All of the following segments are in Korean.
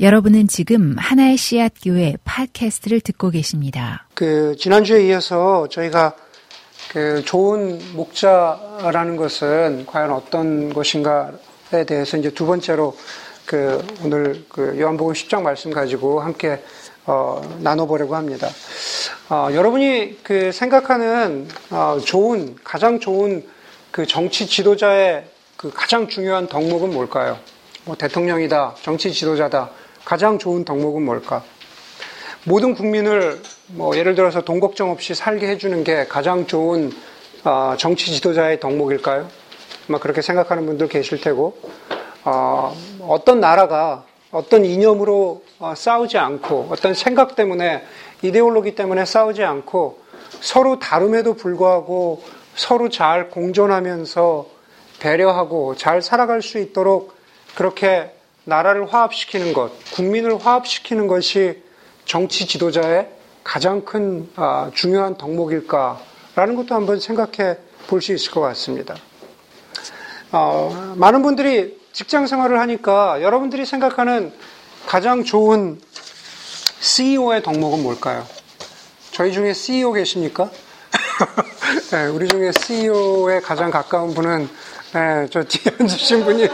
여러분은 지금 하나의 씨앗 교회 팟캐스트를 듣고 계십니다. 그 지난주에 이어서 저희가 그 좋은 목자라는 것은 과연 어떤 것인가에 대해서 이제 두 번째로 그 오늘 그 요한복음 10장 말씀 가지고 함께 어, 나눠보려고 합니다. 어, 여러분이 그 생각하는 어, 좋은 가장 좋은 그 정치 지도자의 그 가장 중요한 덕목은 뭘까요? 뭐 대통령이다, 정치 지도자다. 가장 좋은 덕목은 뭘까? 모든 국민을 뭐 예를 들어서 돈 걱정 없이 살게 해주는 게 가장 좋은 어, 정치 지도자의 덕목일까요? 아마 그렇게 생각하는 분들 계실 테고 어, 어떤 나라가 어떤 이념으로 어, 싸우지 않고 어떤 생각 때문에 이데올로기 때문에 싸우지 않고 서로 다름에도 불구하고 서로 잘 공존하면서 배려하고 잘 살아갈 수 있도록 그렇게 나라를 화합시키는 것, 국민을 화합시키는 것이 정치 지도자의 가장 큰 아, 중요한 덕목일까라는 것도 한번 생각해 볼 수 있을 것 같습니다. 어, 많은 분들이 직장 생활을 하니까 여러분들이 생각하는 가장 좋은 CEO의 덕목은 뭘까요? 저희 중에 CEO 계십니까? 네, 우리 중에 CEO에 가장 가까운 분은 네, 저 뒤에 앉으신 분이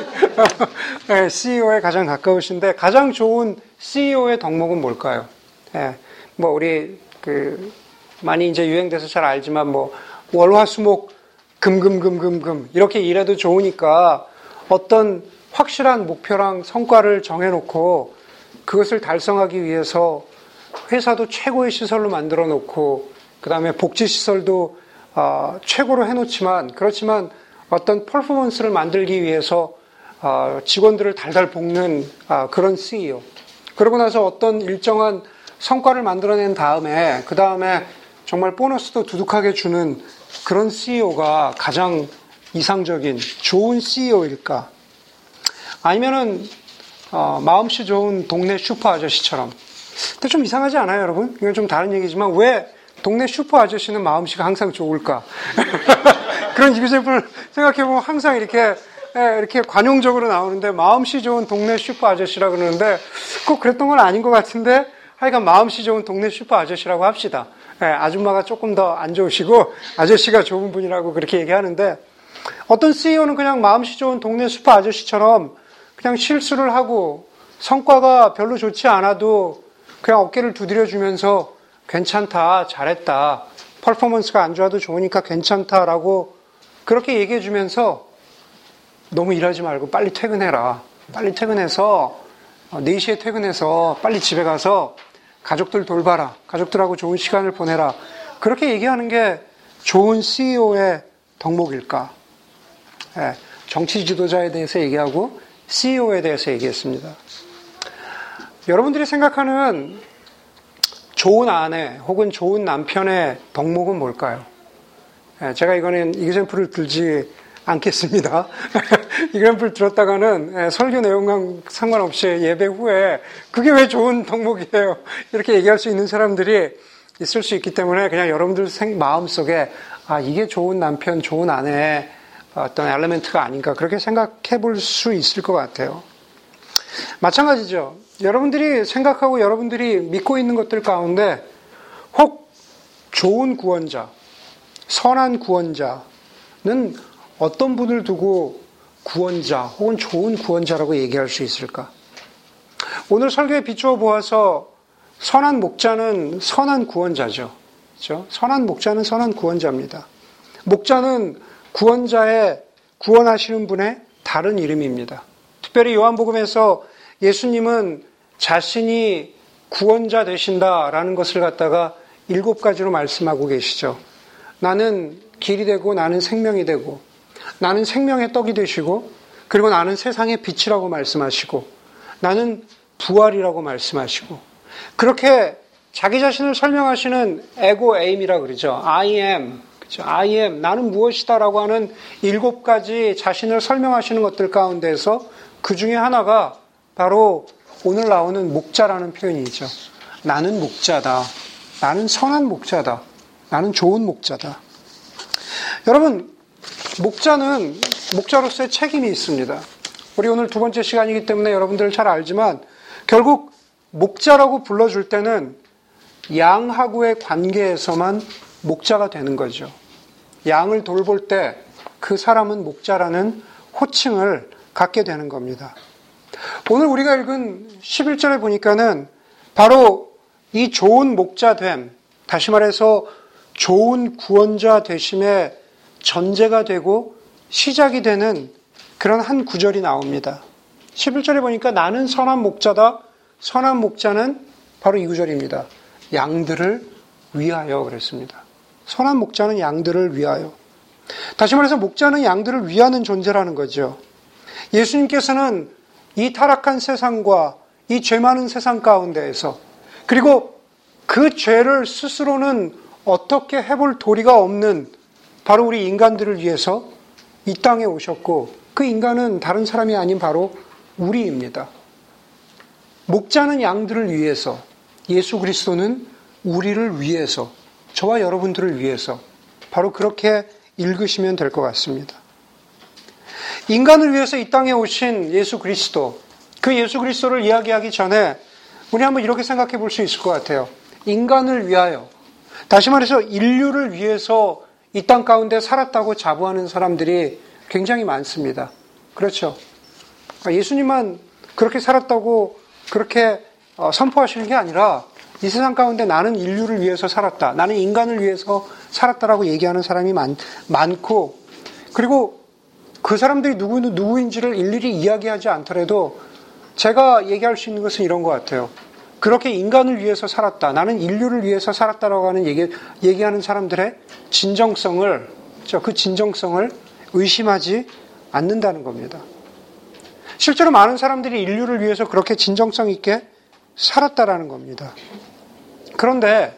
네, CEO에 가장 가까우신데 가장 좋은 CEO의 덕목은 뭘까요? 네, 뭐 우리 그 많이 이제 유행돼서 잘 알지만 뭐 월화수목 금금금금금 이렇게 일해도 좋으니까 어떤 확실한 목표랑 성과를 정해놓고 그것을 달성하기 위해서 회사도 최고의 시설로 만들어 놓고 그 다음에 복지 시설도 어, 최고로 해놓지만 그렇지만 어떤 퍼포먼스를 만들기 위해서 어, 직원들을 달달 볶는 어, 그런 CEO. 그러고 나서 어떤 일정한 성과를 만들어낸 다음에 그 다음에 정말 보너스도 두둑하게 주는 그런 CEO가 가장 이상적인 좋은 CEO일까? 아니면은 어, 마음씨 좋은 동네 슈퍼 아저씨처럼. 근데 좀 이상하지 않아요, 여러분? 이건 좀 다른 얘기지만 왜 동네 슈퍼 아저씨는 마음씨가 항상 좋을까? 그런 이그제플을 생각해보면 항상 이렇게 예, 이렇게 관용적으로 나오는데 마음씨 좋은 동네 슈퍼 아저씨라 그러는데 꼭 그랬던 건 아닌 것 같은데 하여간 마음씨 좋은 동네 슈퍼 아저씨라고 합시다. 예, 아줌마가 조금 더 안 좋으시고 아저씨가 좋은 분이라고 그렇게 얘기하는데 어떤 CEO는 그냥 마음씨 좋은 동네 슈퍼 아저씨처럼 그냥 실수를 하고 성과가 별로 좋지 않아도 그냥 어깨를 두드려주면서 괜찮다, 잘했다, 퍼포먼스가 안 좋아도 좋으니까 괜찮다라고 그렇게 얘기해 주면서 너무 일하지 말고 빨리 퇴근해라. 빨리 퇴근해서 4시에 어, 퇴근해서 빨리 집에 가서 가족들 돌봐라. 가족들하고 좋은 시간을 보내라. 그렇게 얘기하는 게 좋은 CEO의 덕목일까? 네, 정치 지도자에 대해서 얘기하고 CEO에 대해서 얘기했습니다. 여러분들이 생각하는 좋은 아내 혹은 좋은 남편의 덕목은 뭘까요? 예, 제가 이거는 이그젠플을 들지 않겠습니다. 이그젠플 들었다가는 예, 설교 내용과 상관없이 예배 후에 그게 왜 좋은 덕목이에요? 이렇게 얘기할 수 있는 사람들이 있을 수 있기 때문에 그냥 여러분들 마음 속에 아, 이게 좋은 남편, 좋은 아내의 어떤 엘리멘트가 아닌가 그렇게 생각해 볼 수 있을 것 같아요. 마찬가지죠. 여러분들이 생각하고 여러분들이 믿고 있는 것들 가운데 혹 좋은 구원자, 선한 구원자는 어떤 분을 두고 구원자 혹은 좋은 구원자라고 얘기할 수 있을까? 오늘 설교에 비추어 보아서 선한 목자는 선한 구원자죠. 그렇죠? 선한 목자는 선한 구원자입니다. 목자는 구원자의 구원하시는 분의 다른 이름입니다. 특별히 요한복음에서 예수님은 자신이 구원자 되신다라는 것을 갖다가 일곱 가지로 말씀하고 계시죠. 나는 길이 되고 나는 생명이 되고 나는 생명의 떡이 되시고 그리고 나는 세상의 빛이라고 말씀하시고 나는 부활이라고 말씀하시고 그렇게 자기 자신을 설명하시는 에고 에임이라 그러죠. I am. 그렇죠? I am. 나는 무엇이다라고 하는 일곱 가지 자신을 설명하시는 것들 가운데서 그 중에 하나가 바로 오늘 나오는 목자라는 표현이죠. 나는 목자다. 나는 선한 목자다. 나는 좋은 목자다. 여러분, 목자는 목자로서의 책임이 있습니다. 우리 오늘 두 번째 시간이기 때문에 여러분들 잘 알지만 결국 목자라고 불러줄 때는 양하고의 관계에서만 목자가 되는 거죠. 양을 돌볼 때 그 사람은 목자라는 호칭을 갖게 되는 겁니다. 오늘 우리가 읽은 11절에 보니까는 바로 이 좋은 목자됨, 다시 말해서 좋은 구원자 되심의 전제가 되고 시작이 되는 그런 한 구절이 나옵니다. 11절에 보니까 나는 선한 목자다. 선한 목자는 바로 이 구절입니다. 양들을 위하여 그랬습니다. 선한 목자는 양들을 위하여. 다시 말해서 목자는 양들을 위하는 존재라는 거죠. 예수님께서는 이 타락한 세상과 이 죄 많은 세상 가운데에서 그리고 그 죄를 스스로는 어떻게 해볼 도리가 없는 바로 우리 인간들을 위해서 이 땅에 오셨고 그 인간은 다른 사람이 아닌 바로 우리입니다. 목자는 양들을 위해서 예수 그리스도는 우리를 위해서 저와 여러분들을 위해서 바로 그렇게 읽으시면 될 것 같습니다. 인간을 위해서 이 땅에 오신 예수 그리스도, 그 예수 그리스도를 이야기하기 전에 우리 한번 이렇게 생각해 볼 수 있을 것 같아요. 인간을 위하여, 다시 말해서 인류를 위해서 이 땅 가운데 살았다고 자부하는 사람들이 굉장히 많습니다. 그렇죠. 예수님만 그렇게 살았다고 그렇게 어, 선포하시는 게 아니라 이 세상 가운데 나는 인류를 위해서 살았다. 나는 인간을 위해서 살았다라고 얘기하는 사람이 많, 많고 그리고 그 사람들이 누구, 누구인지를 일일이 이야기하지 않더라도 제가 얘기할 수 있는 것은 이런 것 같아요. 그렇게 인간을 위해서 살았다. 나는 인류를 위해서 살았다라고 하는 얘기, 얘기하는 사람들의 진정성을, 그 진정성을 의심하지 않는다는 겁니다. 실제로 많은 사람들이 인류를 위해서 그렇게 진정성 있게 살았다라는 겁니다. 그런데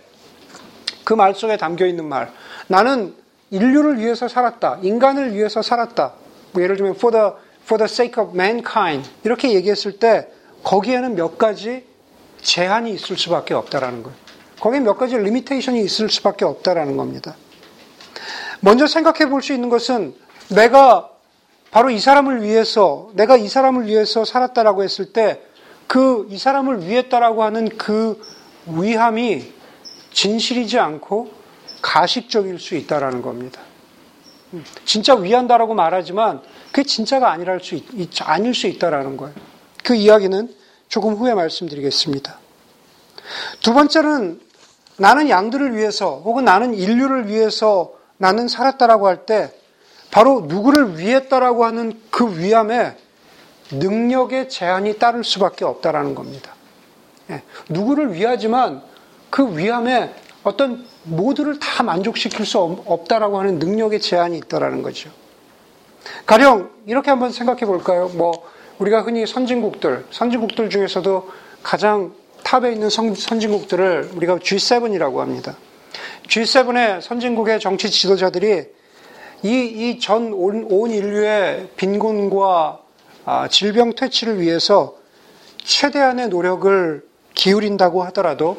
그 말 속에 담겨 있는 말, 나는 인류를 위해서 살았다. 인간을 위해서 살았다. 뭐 예를 들면 for the, for the sake of mankind 이렇게 얘기했을 때 거기에는 몇 가지 제한이 있을 수밖에 없다라는 거예요. 거기에 몇 가지 limitation이 있을 수밖에 없다라는 겁니다. 먼저 생각해 볼 수 있는 것은 내가 바로 이 사람을 위해서 내가 이 사람을 위해서 살았다라고 했을 때 그 이 사람을 위했다라고 하는 그 위함이 진실이지 않고 가식적일 수 있다라는 겁니다. 진짜 위한다라고 말하지만 그게 진짜가 아니랄 수 있, 아닐 수 있다라는 거예요. 그 이야기는 조금 후에 말씀드리겠습니다. 두 번째는 나는 양들을 위해서 혹은 나는 인류를 위해서 나는 살았다라고 할 때 바로 누구를 위했다라고 하는 그 위함에 능력의 제한이 따를 수밖에 없다라는 겁니다. 예, 누구를 위하지만 그 위함에 어떤 모두를 다 만족시킬 수 없다라고 하는 능력의 제한이 있다라는 거죠. 가령 이렇게 한번 생각해 볼까요? 뭐 우리가 흔히 선진국들, 선진국들 중에서도 가장 탑에 있는 선, 진국들을 우리가 G7이라고 합니다. G7의 선진국의 정치 지도자들이 이전온 인류의 빈곤과 아, 질병 퇴치를 위해서 최대한의 노력을 기울인다고 하더라도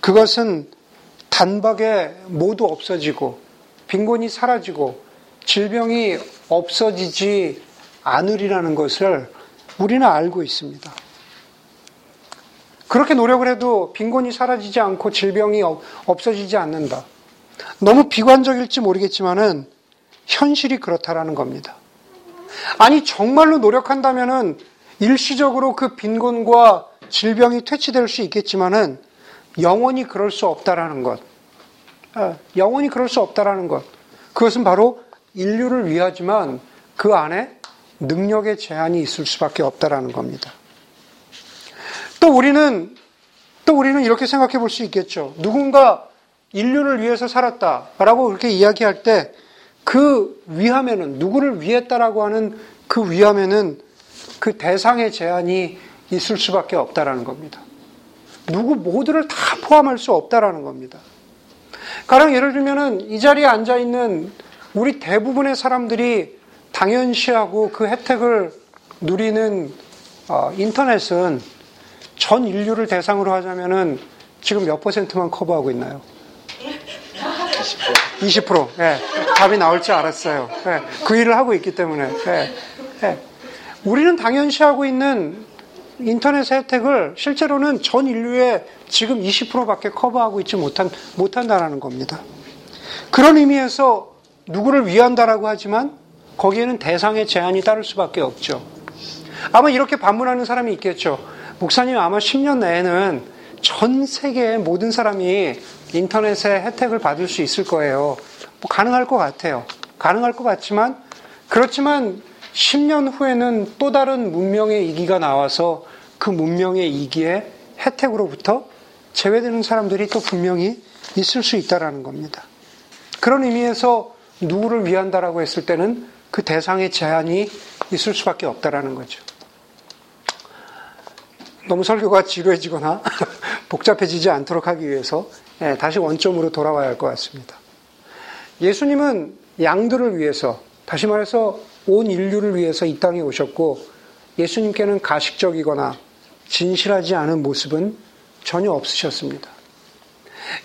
그것은 단박에 모두 없어지고 빈곤이 사라지고 질병이 없어지지 않으리라는 것을 우리는 알고 있습니다. 그렇게 노력을 해도 빈곤이 사라지지 않고 질병이 없어지지 않는다. 너무 비관적일지 모르겠지만은 현실이 그렇다라는 겁니다. 아니 정말로 노력한다면은 일시적으로 그 빈곤과 질병이 퇴치될 수 있겠지만은 영원히 그럴 수 없다라는 것. 예, 영원히 그럴 수 없다라는 것. 그것은 바로 인류를 위하지만 그 안에 능력의 제한이 있을 수밖에 없다라는 겁니다. 또 우리는 또 우리는 이렇게 생각해 볼 수 있겠죠. 누군가 인류를 위해서 살았다라고 그렇게 이야기할 때 그 위함에는 누구를 위했다라고 하는 그 위함에는 그 대상의 제한이 있을 수밖에 없다라는 겁니다. 누구 모두를 다 포함할 수 없다라는 겁니다. 가령 예를 들면은 이 자리에 앉아 있는 우리 대부분의 사람들이 당연시하고 그 혜택을 누리는 어, 인터넷은 전 인류를 대상으로 하자면은 지금 몇 퍼센트만 커버하고 있나요? 20%. 20%. 예. 답이 나올 줄 알았어요. 예. 그 일을 하고 있기 때문에. 예. 예. 우리는 당연시하고 있는 인터넷 혜택을 실제로는 전 인류의 지금 20%밖에 커버하고 있지 못한, 못한다라는 겁니다. 그런 의미에서 누구를 위한다라고 하지만 거기에는 대상의 제한이 따를 수밖에 없죠. 아마 이렇게 반문하는 사람이 있겠죠. 목사님 아마 10년 내에는 전 세계의 모든 사람이 인터넷의 혜택을 받을 수 있을 거예요. 뭐 가능할 것 같아요. 가능할 것 같지만 그렇지만 10년 후에는 또 다른 문명의 이기가 나와서 그 문명의 이기의 혜택으로부터 제외되는 사람들이 또 분명히 있을 수 있다라는 겁니다. 그런 의미에서 누구를 위한다라고 했을 때는 그 대상의 제한이 있을 수밖에 없다라는 거죠. 너무 설교가 지루해지거나 복잡해지지 않도록 하기 위해서 예, 다시 원점으로 돌아와야 할 것 같습니다. 예수님은 양들을 위해서, 다시 말해서 온 인류를 위해서 이 땅에 오셨고, 예수님께는 가식적이거나 진실하지 않은 모습은 전혀 없으셨습니다.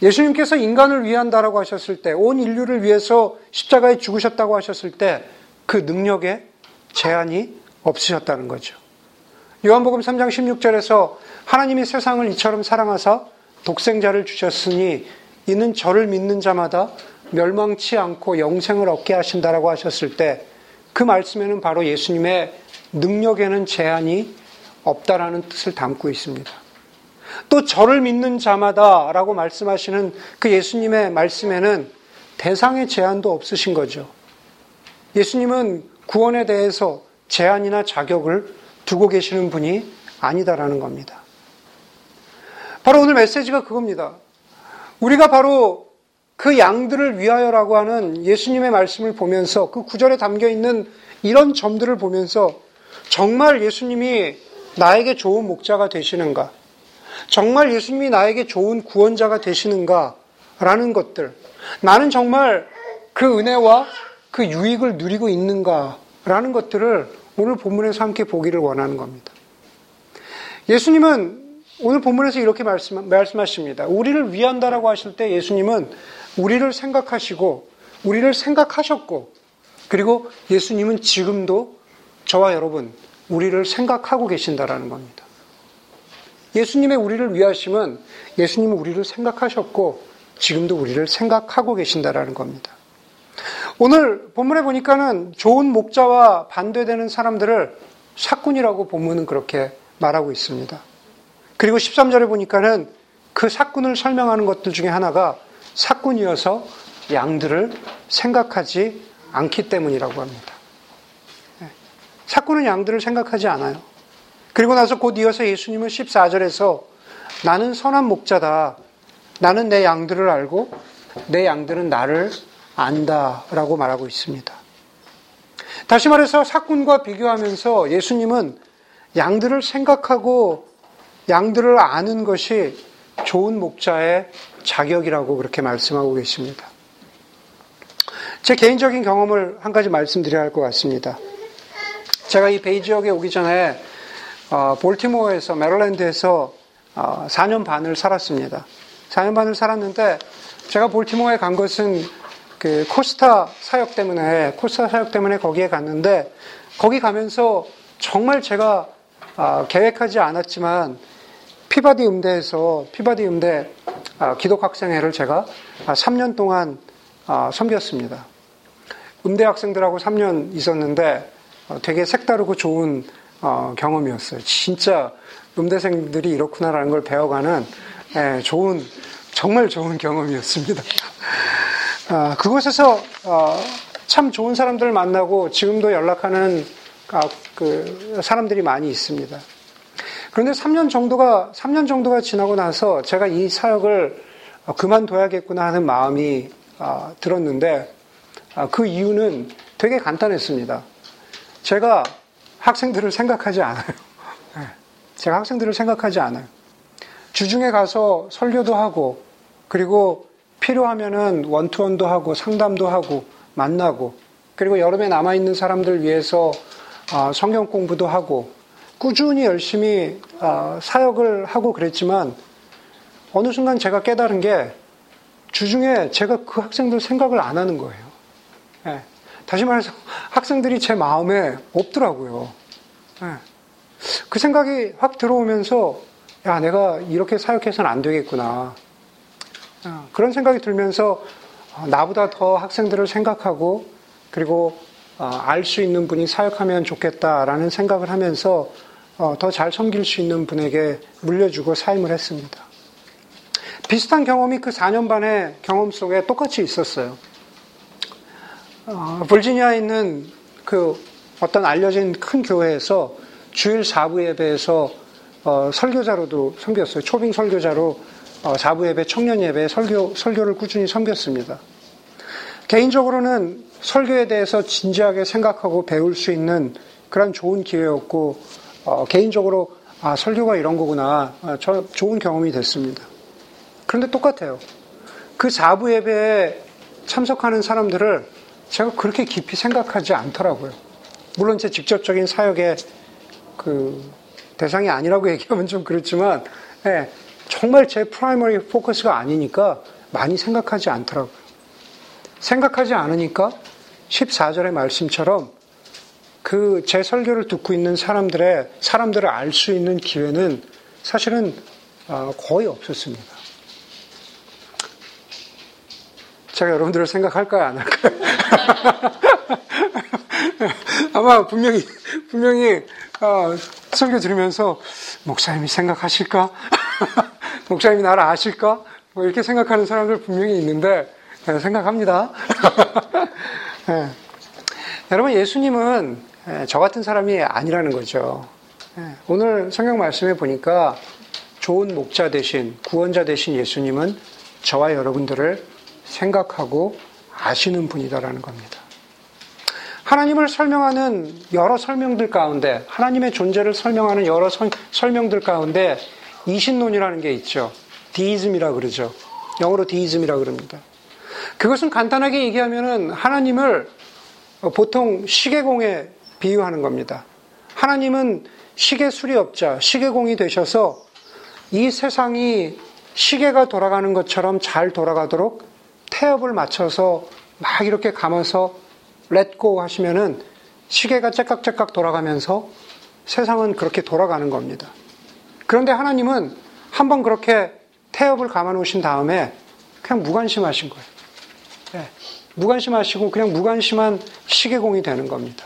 예수님께서 인간을 위한다라고 하셨을 때, 온 인류를 위해서 십자가에 죽으셨다고 하셨을 때, 그 능력에 제한이 없으셨다는 거죠. 요한복음 3장 16절에서 하나님이 세상을 이처럼 사랑하사 독생자를 주셨으니 이는 저를 믿는 자마다 멸망치 않고 영생을 얻게 하신다라고 하셨을 때 그 말씀에는 바로 예수님의 능력에는 제한이 없다라는 뜻을 담고 있습니다. 또 저를 믿는 자마다라고 말씀하시는 그 예수님의 말씀에는 대상의 제한도 없으신 거죠. 예수님은 구원에 대해서 제한이나 자격을 두고 계시는 분이 아니다라는 겁니다. 바로 오늘 메시지가 그겁니다. 우리가 바로 그 양들을 위하여라고 하는 예수님의 말씀을 보면서 그 구절에 담겨 있는 이런 점들을 보면서 정말 예수님이 나에게 좋은 목자가 되시는가? 정말 예수님이 나에게 좋은 구원자가 되시는가? 라는 것들. 나는 정말 그 은혜와 그 유익을 누리고 있는가? 라는 것들을 오늘 본문에서 함께 보기를 원하는 겁니다. 예수님은 오늘 본문에서 이렇게 말씀, 말씀하십니다. 우리를 위한다라고 하실 때 예수님은 우리를 생각하시고, 우리를 생각하셨고, 그리고 예수님은 지금도 저와 여러분, 우리를 생각하고 계신다라는 겁니다. 예수님의 우리를 위하심은 예수님은 우리를 생각하셨고, 지금도 우리를 생각하고 계신다라는 겁니다. 오늘 본문에 보니까는 좋은 목자와 반대되는 사람들을 사꾼이라고 본문은 그렇게 말하고 있습니다. 그리고 13절에 보니까는 그 사꾼을 설명하는 것들 중에 하나가 사꾼이어서 양들을 생각하지 않기 때문이라고 합니다. 네. 사꾼은 양들을 생각하지 않아요. 그리고 나서 곧 이어서 예수님은 14절에서 나는 선한 목자다. 나는 내 양들을 알고 내 양들은 나를 안다라고 말하고 있습니다. 다시 말해서 사꾼과 비교하면서 예수님은 양들을 생각하고 양들을 아는 것이 좋은 목자의 자격이라고 그렇게 말씀하고 계십니다. 제 개인적인 경험을 한 가지 말씀드려야 할 것 같습니다. 제가 이 베이 지역에 오기 전에 어, 볼티모어에서 메릴랜드에서 어, 4년 반을 살았습니다. 4년 반을 살았는데 제가 볼티모어에 간 것은 그 코스타 사역 때문에 코스타 사역 때문에 거기에 갔는데 거기 가면서 정말 제가 어, 계획하지 않았지만 피바디 음대에서 피바디 음대 아, 기독학생회를 제가 3년 동안 아, 섬겼습니다. 음대 학생들하고 3년 있었는데 어, 되게 색다르고 좋은 어, 경험이었어요. 진짜 음대생들이 이렇구나라는 걸 배워가는 예, 좋은 정말 좋은 경험이었습니다. 아, 그곳에서 어, 참 좋은 사람들을 만나고 지금도 연락하는 그 사람들이 많이 있습니다. 그런데 3년 정도가 3년 정도가 지나고 나서 제가 이 사역을 그만둬야겠구나 하는 마음이 아, 들었는데 아, 그 이유는 되게 간단했습니다. 제가 학생들을 생각하지 않아요. 네. 제가 학생들을 생각하지 않아요. 주중에 가서 설교도 하고 그리고 필요하면은 원투원도 하고 상담도 하고 만나고 그리고 여름에 남아 있는 사람들 위해서 아, 성경 공부도 하고 꾸준히 열심히 아, 사역을 하고 그랬지만 어느 순간 제가 깨달은 게 주중에 제가 그 학생들 생각을 안 하는 거예요. 네. 다시 말해서 학생들이 제 마음에 없더라고요. 네. 그 생각이 확 들어오면서 야, 내가 이렇게 사역해서는 안 되겠구나. 어, 그런 생각이 들면서 어, 나보다 더 학생들을 생각하고 그리고 어, 알수 있는 분이 사역하면 좋겠다라는 생각을 하면서 더 잘 섬길 수 있는 분에게 물려주고 사임을 했습니다. 비슷한 경험이 그 4년 반의 경험 속에 똑같이 있었어요. 불지니아에 있는 그 어떤 알려진 큰 교회에서 주일 4부 예배에서 어, 설교자로도 섬겼어요. 초빙 설교자로 어, 4부 예배, 청년 예배, 설교, 설교를 꾸준히 섬겼습니다. 개인적으로는 설교에 대해서 진지하게 생각하고 배울 수 있는 그런 좋은 기회였고, 어, 개인적으로, 아, 설교가 이런 거구나. 아, 저 좋은 경험이 됐습니다. 그런데 똑같아요. 그 4부 예배에 참석하는 사람들을 제가 그렇게 깊이 생각하지 않더라고요. 물론 제 직접적인 사역의 그 대상이 아니라고 얘기하면 좀 그렇지만 예, 정말 제 primary focus가 아니니까 많이 생각하지 않더라고요. 생각하지 않으니까 14절의 말씀처럼 그 제 설교를 듣고 있는 사람들의 사람들을 알 수 있는 기회는 사실은 어, 거의 없었습니다. 제가 여러분들을 생각할까요, 안 할까요? 아마 분명히 분명히 어, 설교 들으면서 목사님이 생각하실까? 목사님이 나를 아실까? 뭐 이렇게 생각하는 사람들 분명히 있는데 네, 생각합니다. 네. 여러분 예수님은 예, 저 같은 사람이 아니라는 거죠. 예, 오늘 성경 말씀에 보니까 좋은 목자 대신 구원자 대신 예수님은 저와 여러분들을 생각하고 아시는 분이다라는 겁니다. 하나님을 설명하는 여러 설명들 가운데, 하나님의 존재를 설명하는 여러 서, 설명들 가운데 이신론이라는 게 있죠. 디이즘이라 그러죠. 영어로 디이즘이라 그럽니다. 그것은 간단하게 얘기하면은 하나님을 보통 시계공에 비유하는 겁니다. 하나님은 시계 수리업자, 시계공이 되셔서 이 세상이 시계가 돌아가는 것처럼 잘 돌아가도록 태엽을 맞춰서 막 이렇게 감아서 렛고 하시면은 시계가 째깍째깍 돌아가면서 세상은 그렇게 돌아가는 겁니다. 그런데 하나님은 한번 그렇게 태엽을 감아 놓으신 다음에 그냥 무관심하신 거예요. 네. 무관심하시고 그냥 무관심한 시계공이 되는 겁니다.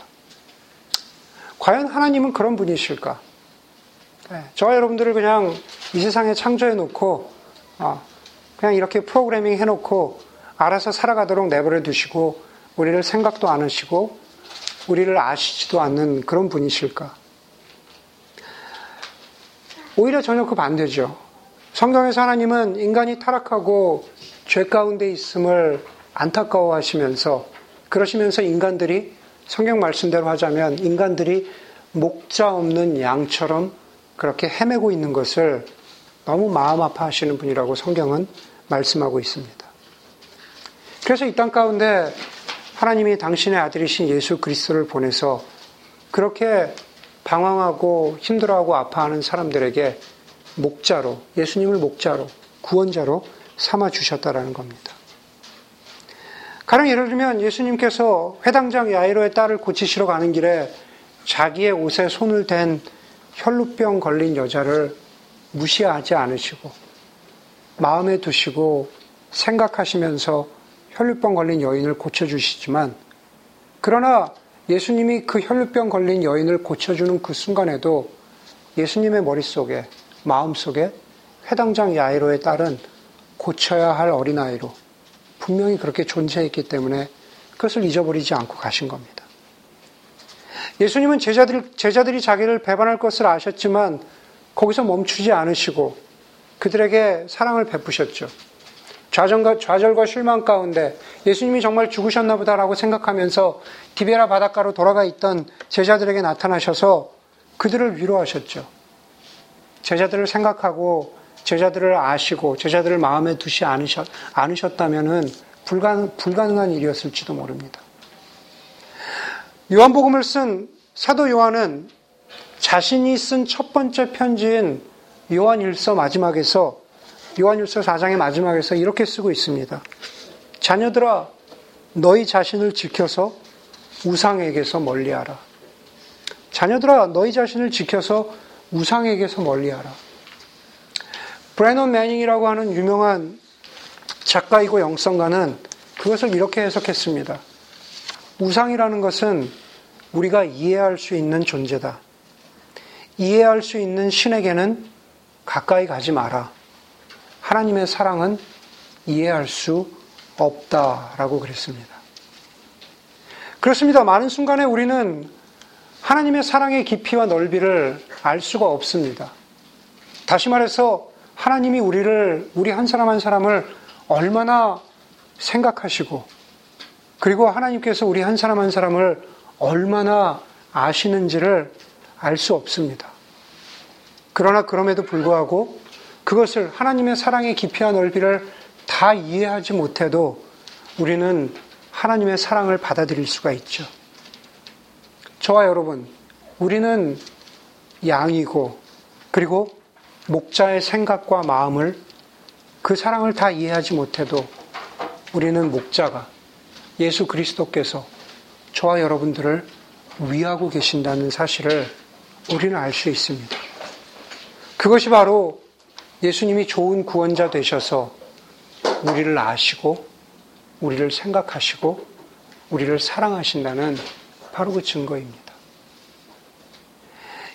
과연 하나님은 그런 분이실까? 네. 저와 여러분들을 그냥 이 세상에 창조해 놓고 어, 그냥 이렇게 프로그래밍 해 놓고 알아서 살아가도록 내버려 두시고 우리를 생각도 안 하시고 우리를 아시지도 않는 그런 분이실까? 오히려 전혀 그 반대죠. 성경에서 하나님은 인간이 타락하고 죄 가운데 있음을 안타까워 하시면서 그러시면서 인간들이 성경 말씀대로 하자면 인간들이 목자 없는 양처럼 그렇게 헤매고 있는 것을 너무 마음 아파하시는 분이라고 성경은 말씀하고 있습니다. 그래서 이 땅 가운데 하나님이 당신의 아들이신 예수 그리스도를 보내서 그렇게 방황하고 힘들어하고 아파하는 사람들에게 목자로, 예수님을 목자로, 구원자로 삼아 주셨다라는 겁니다. 가령 예를 들면 예수님께서 회당장 야이로의 딸을 고치시러 가는 길에 자기의 옷에 손을 댄 혈루병 걸린 여자를 무시하지 않으시고 마음에 두시고 생각하시면서 혈류병 걸린 여인을 고쳐주시지만 그러나 예수님이 그 혈류병 걸린 여인을 고쳐주는 그 순간에도 예수님의 머릿속에 마음속에 회당장 야이로의 딸은 고쳐야 할 어린아이로 분명히 그렇게 존재했기 때문에 그것을 잊어버리지 않고 가신 겁니다. 예수님은 제자들, 제자들이 자기를 배반할 것을 아셨지만 거기서 멈추지 않으시고 그들에게 사랑을 베푸셨죠. 좌절과, 좌절과 실망 가운데 예수님이 정말 죽으셨나 보다라고 생각하면서 디베라 바닷가로 돌아가 있던 제자들에게 나타나셔서 그들을 위로하셨죠. 제자들을 생각하고 제자들을 아시고 제자들을 마음에 두시 않으셨, 않으셨다면 불가능, 불가능한 일이었을지도 모릅니다. 요한복음을 쓴 사도 요한은 자신이 쓴 첫 번째 편지인 요한일서 마지막에서 요한일서 4장의 마지막에서 이렇게 쓰고 있습니다. 자녀들아 너희 자신을 지켜서 우상에게서 멀리하라. 자녀들아 너희 자신을 지켜서 우상에게서 멀리하라. 브래넌 매닝이라고 하는 유명한 작가이고 영성가는 그것을 이렇게 해석했습니다. 우상이라는 것은 우리가 이해할 수 있는 존재다. 이해할 수 있는 신에게는 가까이 가지 마라. 하나님의 사랑은 이해할 수 없다라고 그랬습니다. 그렇습니다. 많은 순간에 우리는 하나님의 사랑의 깊이와 넓이를 알 수가 없습니다. 다시 말해서 하나님이 우리를, 우리 한 사람 한 사람을 얼마나 생각하시고, 그리고 하나님께서 우리 한 사람 한 사람을 얼마나 아시는지를 알 수 없습니다. 그러나 그럼에도 불구하고 그것을 하나님의 사랑의 깊이와 넓이를 다 이해하지 못해도 우리는 하나님의 사랑을 받아들일 수가 있죠. 저와 여러분, 우리는 양이고, 그리고 목자의 생각과 마음을 그 사랑을 다 이해하지 못해도 우리는 목자가 예수 그리스도께서 저와 여러분들을 위하고 계신다는 사실을 우리는 알 수 있습니다. 그것이 바로 예수님이 좋은 구원자 되셔서 우리를 아시고 우리를 생각하시고 우리를 사랑하신다는 바로 그 증거입니다.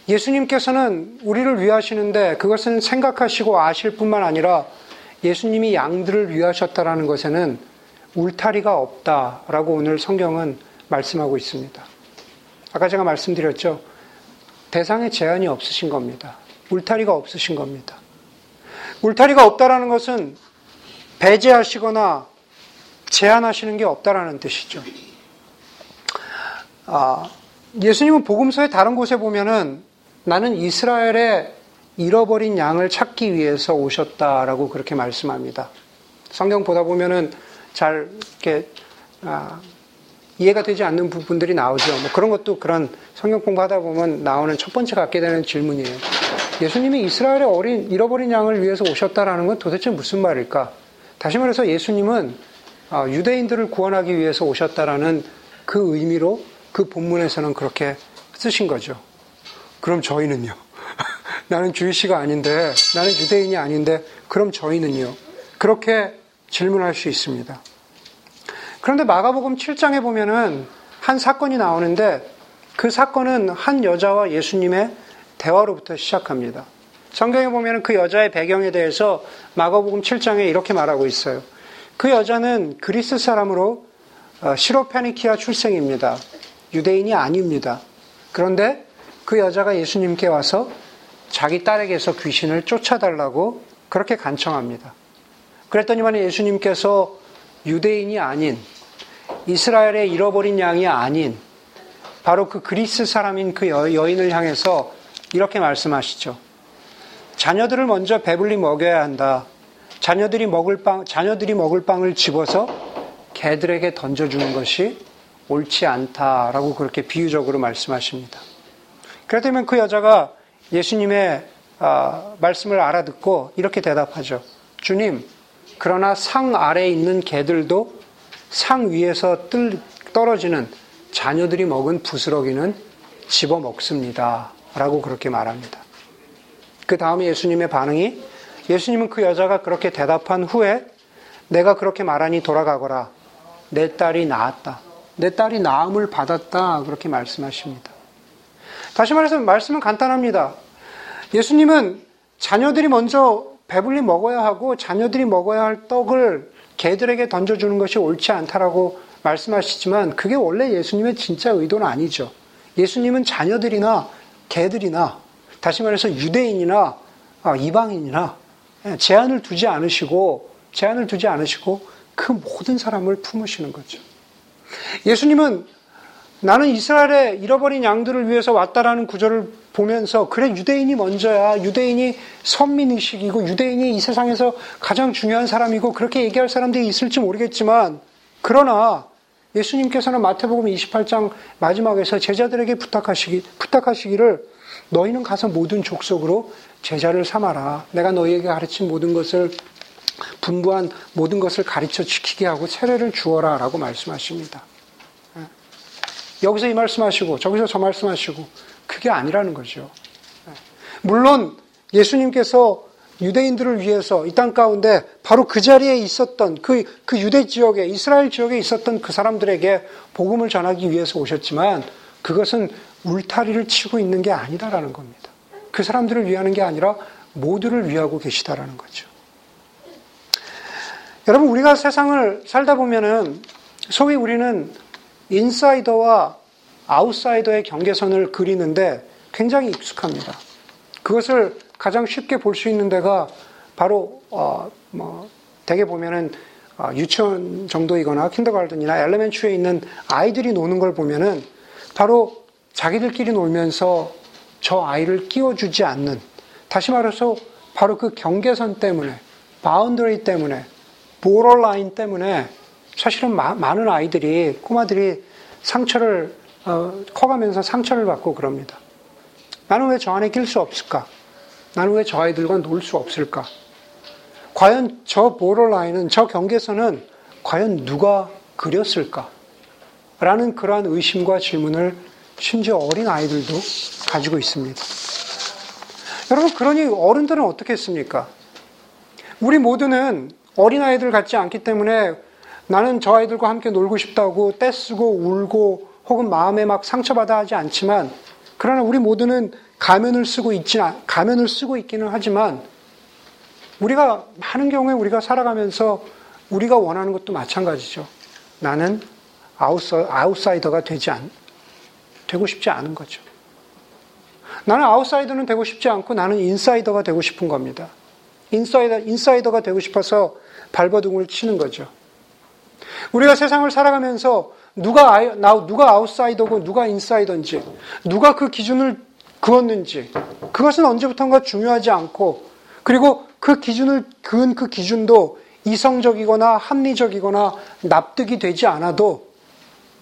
예수님께서는 우리를 위하시는데 그것은 생각하시고 아실 뿐만 아니라 예수님이 양들을 위하셨다라는 것에는 울타리가 없다라고 오늘 성경은 말씀하고 있습니다. 아까 제가 말씀드렸죠. 대상에 제한이 없으신 겁니다. 울타리가 없으신 겁니다. 울타리가 없다라는 것은 배제하시거나 제한하시는 게 없다라는 뜻이죠. 아, 예수님은 복음서의 다른 곳에 보면은 나는 이스라엘의 잃어버린 양을 찾기 위해서 오셨다라고 그렇게 말씀합니다. 성경 보다 보면은 잘 이렇게 아, 이해가 되지 않는 부분들이 나오죠. 뭐 그런 것도 그런 성경 공부하다 보면 나오는 첫 번째 갖게 되는 질문이에요. 예수님이 이스라엘의 어린 잃어버린 양을 위해서 오셨다라는 건 도대체 무슨 말일까? 다시 말해서 예수님은 아, 유대인들을 구원하기 위해서 오셨다라는 그 의미로 그 본문에서는 그렇게 쓰신 거죠. 그럼 저희는요? 나는 주이시가 아닌데, 나는 유대인이 아닌데, 그럼 저희는요? 그렇게 질문할 수 있습니다. 그런데 마가복음 7장에 보면은 한 사건이 나오는데 그 사건은 한 여자와 예수님의 대화로부터 시작합니다. 성경에 보면 그 여자의 배경에 대해서 마가복음 7장에 이렇게 말하고 있어요. 그 여자는 그리스 사람으로 어, 시로페니키아 출생입니다. 유대인이 아닙니다. 그런데 그 여자가 예수님께 와서 자기 딸에게서 귀신을 쫓아달라고 그렇게 간청합니다. 그랬더니만 예수님께서 유대인이 아닌 이스라엘의 잃어버린 양이 아닌 바로 그 그리스 사람인 그 여인을 향해서 이렇게 말씀하시죠. 자녀들을 먼저 배불리 먹여야 한다. 자녀들이 먹을 빵, 자녀들이 먹을 빵을 집어서 개들에게 던져주는 것이 옳지 않다라고 그렇게 비유적으로 말씀하십니다. 그렇다면 그 여자가 예수님의 아, 말씀을 알아듣고 이렇게 대답하죠. 주님, 그러나 상 아래에 있는 개들도 상 위에서 뜰, 떨어지는 자녀들이 먹은 부스러기는 집어 먹습니다. 라고 그렇게 말합니다. 그 다음에 예수님의 반응이 예수님은 그 여자가 그렇게 대답한 후에 내가 그렇게 말하니 돌아가거라. 내 딸이 나았다. 내 딸이 나음을 받았다. 그렇게 말씀하십니다. 다시 말해서 말씀은 간단합니다. 예수님은 자녀들이 먼저 배불리 먹어야 하고 자녀들이 먹어야 할 떡을 개들에게 던져주는 것이 옳지 않다라고 말씀하시지만 그게 원래 예수님의 진짜 의도는 아니죠. 예수님은 자녀들이나 개들이나 다시 말해서 유대인이나 아, 이방인이나 제한을 두지 않으시고 제한을 두지 않으시고 그 모든 사람을 품으시는 거죠. 예수님은 나는 이스라엘의 잃어버린 양들을 위해서 왔다라는 구절을 보면서 그래 유대인이 먼저야 유대인이 선민 의식이고 유대인이 이 세상에서 가장 중요한 사람이고 그렇게 얘기할 사람들이 있을지 모르겠지만 그러나 예수님께서는 마태복음 28장 마지막에서 제자들에게 부탁하시기, 부탁하시기를 너희는 가서 모든 족속으로 제자를 삼아라. 내가 너희에게 가르친 모든 것을 분부한 모든 것을 가르쳐 지키게 하고 세례를 주어라 라고 말씀하십니다. 여기서 이 말씀하시고 저기서 저 말씀하시고 그게 아니라는 거죠. 물론 예수님께서 유대인들을 위해서 이 땅 가운데 바로 그 자리에 있었던 그, 그 유대 지역에, 이스라엘 지역에 있었던 그 사람들에게 복음을 전하기 위해서 오셨지만 그것은 울타리를 치고 있는 게 아니다라는 겁니다. 그 사람들을 위하는 게 아니라 모두를 위하고 계시다라는 거죠. 여러분, 우리가 세상을 살다 보면은 소위 우리는 인사이더와 아웃사이더의 경계선을 그리는데 굉장히 익숙합니다. 그것을 가장 쉽게 볼 수 있는 데가 바로 어, 뭐 대개 보면은 어, 유치원 정도이거나 kindergarten이나 elementary에 있는 아이들이 노는 걸 보면은 바로 자기들끼리 놀면서 저 아이를 끼워주지 않는 다시 말해서 바로 그 경계선 때문에 boundary 때문에 borderline 때문에 사실은 마, 많은 아이들이 꼬마들이 상처를 어, 커가면서 상처를 받고 그럽니다. 나는 왜 저 안에 낄 수 없을까? 나는 왜 저 아이들과 놀 수 없을까? 과연 저 보러라인은, 저 경계선은 과연 누가 그렸을까? 라는 그러한 의심과 질문을 심지어 어린 아이들도 가지고 있습니다. 여러분, 그러니 어른들은 어떻게 했습니까? 우리 모두는 어린아이들 같지 않기 때문에 나는 저 아이들과 함께 놀고 싶다고 떼쓰고 울고 혹은 마음에 막 상처받아 하지 않지만 그러나 우리 모두는 가면을 쓰고 있지 가면을 쓰고 있기는 하지만 우리가 많은 경우에 우리가 살아가면서 우리가 원하는 것도 마찬가지죠. 나는 아웃사이더가 되지 않, 되고 싶지 않은 거죠. 나는 아웃사이더는 되고 싶지 않고 나는 인사이더가 되고 싶은 겁니다. 인사이더, 인사이더가 되고 싶어서 발버둥을 치는 거죠. 우리가 세상을 살아가면서 누가 아이, 누가 아웃사이더고 누가 인사이더인지, 누가 그 기준을 그었는지, 그것은 언제부턴가 중요하지 않고, 그리고 그 기준을 그은 그 기준도 이성적이거나 합리적이거나 납득이 되지 않아도,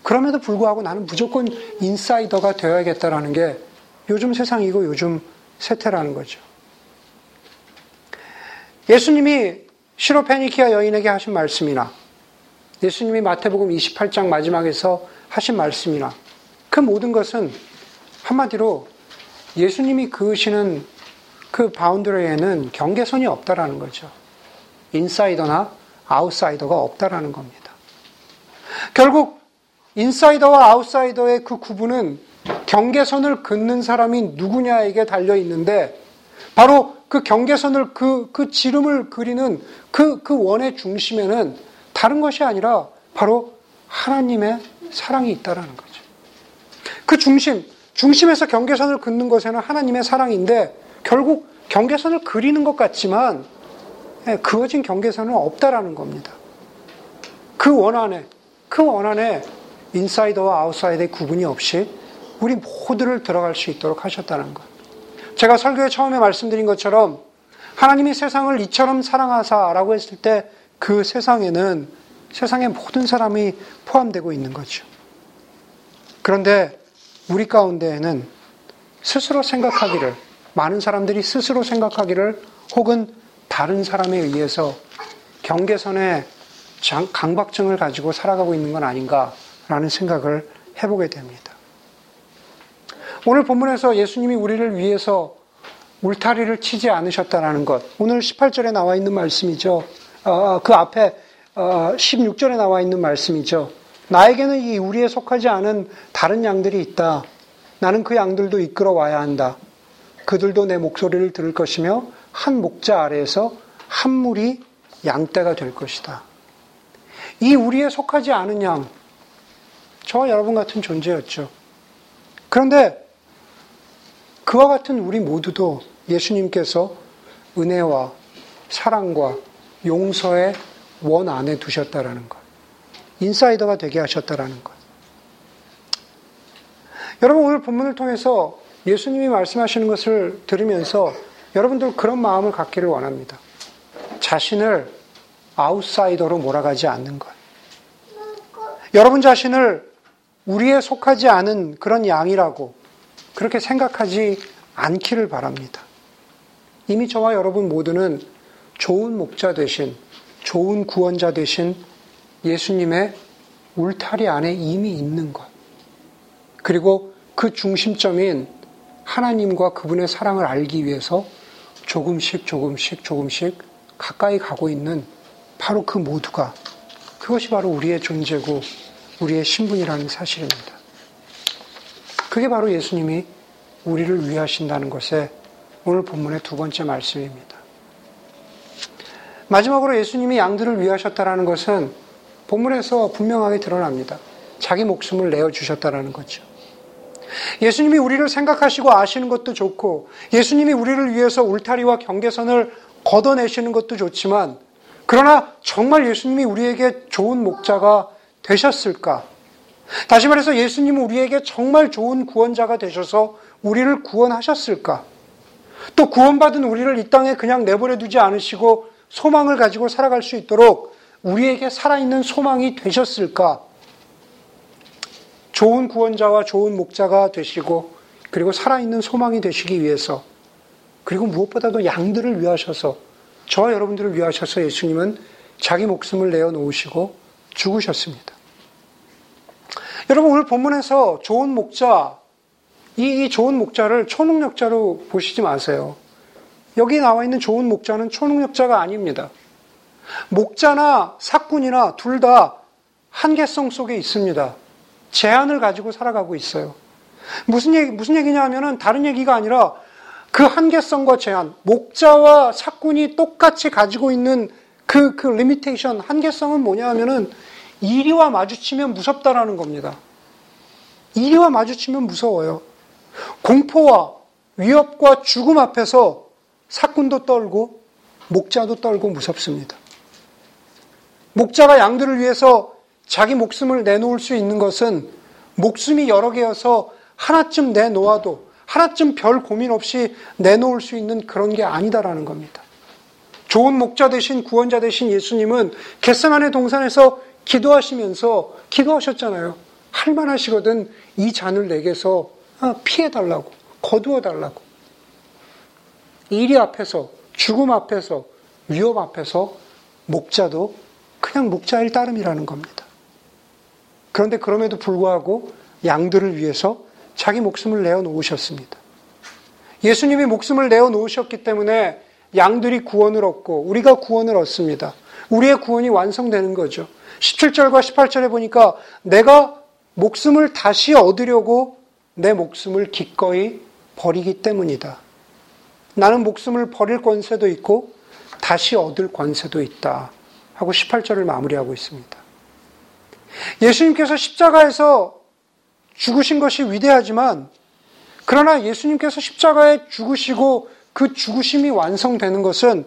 그럼에도 불구하고 나는 무조건 인사이더가 되어야겠다라는 게 요즘 세상이고 요즘 세태라는 거죠. 예수님이 시로페니키아 여인에게 하신 말씀이나 예수님이 마태복음 28장 마지막에서 하신 말씀이나 그 모든 것은 한마디로 예수님이 그으시는 그 바운드리에는 경계선이 없다라는 거죠. 인사이더나 아웃사이더가 없다라는 겁니다. 결국 인사이더와 아웃사이더의 그 구분은 경계선을 긋는 사람이 누구냐에게 달려 있는데 바로 그 경계선을 그, 그 지름을 그리는 그, 그 원의 중심에는 다른 것이 아니라 바로 하나님의 사랑이 있다라는 거죠. 그 중심, 중심에서 경계선을 긋는 것에는 하나님의 사랑인데 결국 경계선을 그리는 것 같지만 예, 그어진 경계선은 없다라는 겁니다. 그 원 안에, 그 원 안에 인사이더와 아웃사이더의 구분이 없이 우리 모두를 들어갈 수 있도록 하셨다는 것. 제가 설교에 처음에 말씀드린 것처럼 하나님이 세상을 이처럼 사랑하사라고 했을 때 그 세상에는 세상의 모든 사람이 포함되고 있는 거죠. 그런데 우리 가운데에는 스스로 생각하기를, 많은 사람들이 스스로 생각하기를 혹은 다른 사람에 의해서 경계선에 강박증을 가지고 살아가고 있는 건 아닌가라는 생각을 해보게 됩니다. 오늘 본문에서 예수님이 우리를 위해서 울타리를 치지 않으셨다라는 것. 오늘 18절에 나와 있는 말씀이죠. 어, 그 앞에 어, 16절에 나와 있는 말씀이죠. 나에게는 이 우리에 속하지 않은 다른 양들이 있다. 나는 그 양들도 이끌어 와야 한다. 그들도 내 목소리를 들을 것이며 한 목자 아래에서 한 물이 양떼가 될 것이다. 이 우리에 속하지 않은 양, 저와 여러분 같은 존재였죠. 그런데 그와 같은 우리 모두도 예수님께서 은혜와 사랑과 용서의 원 안에 두셨다라는 것. 인사이더가 되게 하셨다라는 것. 여러분 오늘 본문을 통해서 예수님이 말씀하시는 것을 들으면서 여러분들 그런 마음을 갖기를 원합니다. 자신을 아웃사이더로 몰아가지 않는 것. 여러분 자신을 우리에 속하지 않은 그런 양이라고 그렇게 생각하지 않기를 바랍니다. 이미 저와 여러분 모두는 좋은 목자 되신, 좋은 구원자 되신 예수님의 울타리 안에 이미 있는 것. 그리고 그 중심점인 하나님과 그분의 사랑을 알기 위해서 조금씩 조금씩 조금씩 가까이 가고 있는 바로 그 모두가 그것이 바로 우리의 존재고 우리의 신분이라는 사실입니다. 그게 바로 예수님이 우리를 위하신다는 것에 오늘 본문의 두 번째 말씀입니다. 마지막으로 예수님이 양들을 위하셨다는 것은 본문에서 분명하게 드러납니다. 자기 목숨을 내어 주셨다라는 거죠. 예수님이 우리를 생각하시고 아시는 것도 좋고 예수님이 우리를 위해서 울타리와 경계선을 걷어내시는 것도 좋지만 그러나 정말 예수님이 우리에게 좋은 목자가 되셨을까? 다시 말해서 예수님은 우리에게 정말 좋은 구원자가 되셔서 우리를 구원하셨을까? 또 구원받은 우리를 이 땅에 그냥 내버려 두지 않으시고 소망을 가지고 살아갈 수 있도록 우리에게 살아있는 소망이 되셨을까? 좋은 구원자와 좋은 목자가 되시고 그리고 살아있는 소망이 되시기 위해서 그리고 무엇보다도 양들을 위하셔서 저와 여러분들을 위하셔서 예수님은 자기 목숨을 내어 놓으시고 죽으셨습니다. 여러분 오늘 본문에서 좋은 목자 이, 이 좋은 목자를 초능력자로 보시지 마세요. 여기 나와 있는 좋은 목자는 초능력자가 아닙니다. 목자나 사꾼이나 둘 다 한계성 속에 있습니다. 제한을 가지고 살아가고 있어요. 무슨 얘기, 무슨 얘기냐 하면은 다른 얘기가 아니라 그 한계성과 제한, 목자와 삯꾼이 똑같이 가지고 있는 그, 그 limitation, 한계성은 뭐냐 하면은 이리와 마주치면 무섭다라는 겁니다. 이리와 마주치면 무서워요. 공포와 위협과 죽음 앞에서 삯꾼도 떨고 목자도 떨고 무섭습니다. 목자가 양들을 위해서 자기 목숨을 내놓을 수 있는 것은 목숨이 여러 개여서 하나쯤 내놓아도 하나쯤 별 고민 없이 내놓을 수 있는 그런 게 아니다라는 겁니다. 좋은 목자 대신 구원자 대신 예수님은 겟세만의 동산에서 기도하시면서 기도하셨잖아요. 할만하시거든 이 잔을 내게서 아, 피해달라고 거두어달라고 일이 앞에서 죽음 앞에서 위협 앞에서 목자도 그냥 목자일 따름이라는 겁니다. 그런데 그럼에도 불구하고 양들을 위해서 자기 목숨을 내어 놓으셨습니다. 예수님이 목숨을 내어 놓으셨기 때문에 양들이 구원을 얻고 우리가 구원을 얻습니다. 우리의 구원이 완성되는 거죠. 17절과 18절에 보니까 내가 목숨을 다시 얻으려고 내 목숨을 기꺼이 버리기 때문이다. 나는 목숨을 버릴 권세도 있고 다시 얻을 권세도 있다. 하고 18절을 마무리하고 있습니다. 예수님께서 십자가에서 죽으신 것이 위대하지만 그러나 예수님께서 십자가에 죽으시고 그 죽으심이 완성되는 것은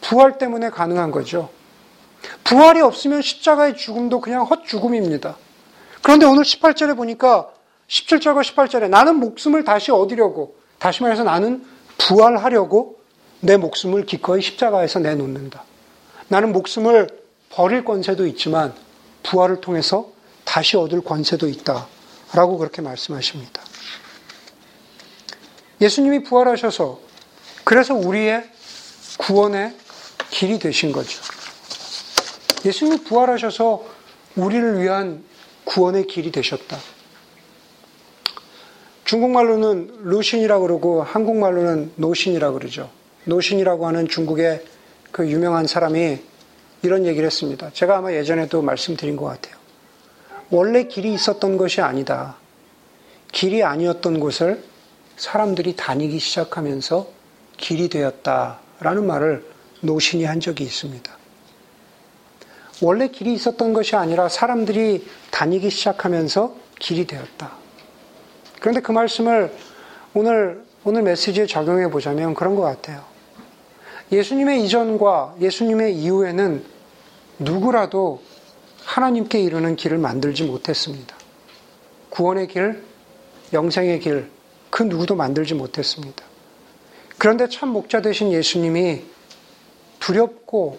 부활 때문에 가능한 거죠. 부활이 없으면 십자가의 죽음도 그냥 헛죽음입니다. 그런데 오늘 18절에 보니까 17절과 18절에 나는 목숨을 다시 얻으려고 다시 말해서 나는 부활하려고 내 목숨을 기꺼이 십자가에서 내놓는다. 나는 목숨을 버릴 권세도 있지만 부활을 통해서 다시 얻을 권세도 있다. 라고 그렇게 말씀하십니다. 예수님이 부활하셔서 그래서 우리의 구원의 길이 되신 거죠. 예수님이 부활하셔서 우리를 위한 구원의 길이 되셨다. 중국말로는 루신이라고 그러고 한국말로는 노신이라고 그러죠. 노신이라고 하는 중국의 그 유명한 사람이 이런 얘기를 했습니다. 제가 아마 예전에도 말씀드린 것 같아요. 원래 길이 있었던 것이 아니다. 길이 아니었던 곳을 사람들이 다니기 시작하면서 길이 되었다라는 말을 노신이 한 적이 있습니다. 원래 길이 있었던 것이 아니라 사람들이 다니기 시작하면서 길이 되었다. 그런데 그 말씀을 오늘, 오늘 메시지에 적용해 보자면 그런 것 같아요. 예수님의 이전과 예수님의 이후에는 누구라도 하나님께 이르는 길을 만들지 못했습니다. 구원의 길, 영생의 길, 그 누구도 만들지 못했습니다. 그런데 참 목자 되신 예수님이 두렵고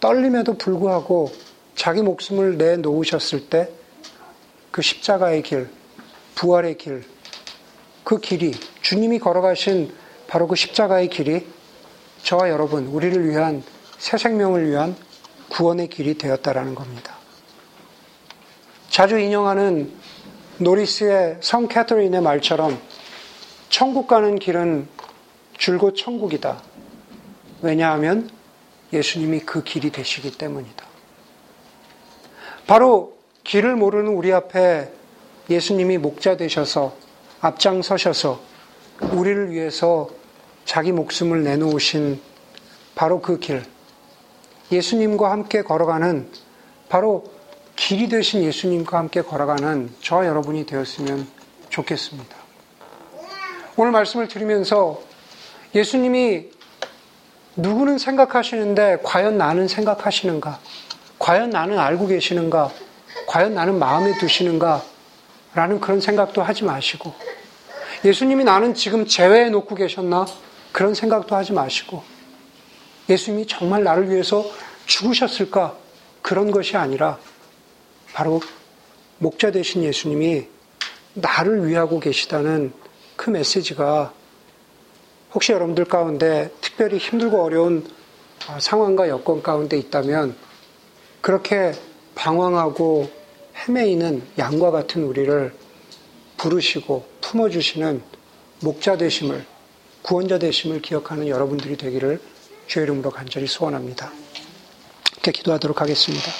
떨림에도 불구하고 자기 목숨을 내놓으셨을 때 그 십자가의 길, 부활의 길, 그 길이 주님이 걸어가신 바로 그 십자가의 길이 저와 여러분, 우리를 위한 새 생명을 위한 구원의 길이 되었다라는 겁니다. 자주 인용하는 노리스의 성 캐터린의 말처럼 천국 가는 길은 줄곧 천국이다. 왜냐하면 예수님이 그 길이 되시기 때문이다. 바로 길을 모르는 우리 앞에 예수님이 목자 되셔서 앞장서셔서 우리를 위해서 자기 목숨을 내놓으신 바로 그 길. 예수님과 함께 걸어가는 바로 길이 되신 예수님과 함께 걸어가는 저와 여러분이 되었으면 좋겠습니다. 오늘 말씀을 드리면서 예수님이 누구는 생각하시는데 과연 나는 생각하시는가? 과연 나는 알고 계시는가? 과연 나는 마음에 두시는가? 라는 그런 생각도 하지 마시고 예수님이 나는 지금 제외해 놓고 계셨나? 그런 생각도 하지 마시고 예수님이 정말 나를 위해서 죽으셨을까? 그런 것이 아니라 바로 목자 되신 예수님이 나를 위하고 계시다는 그 메시지가 혹시 여러분들 가운데 특별히 힘들고 어려운 상황과 여건 가운데 있다면 그렇게 방황하고 헤매이는 양과 같은 우리를 부르시고 품어주시는 목자 되심을 구원자 되심을 기억하는 여러분들이 되기를 주의 이름으로 간절히 소원합니다. 이렇게 기도하도록 하겠습니다.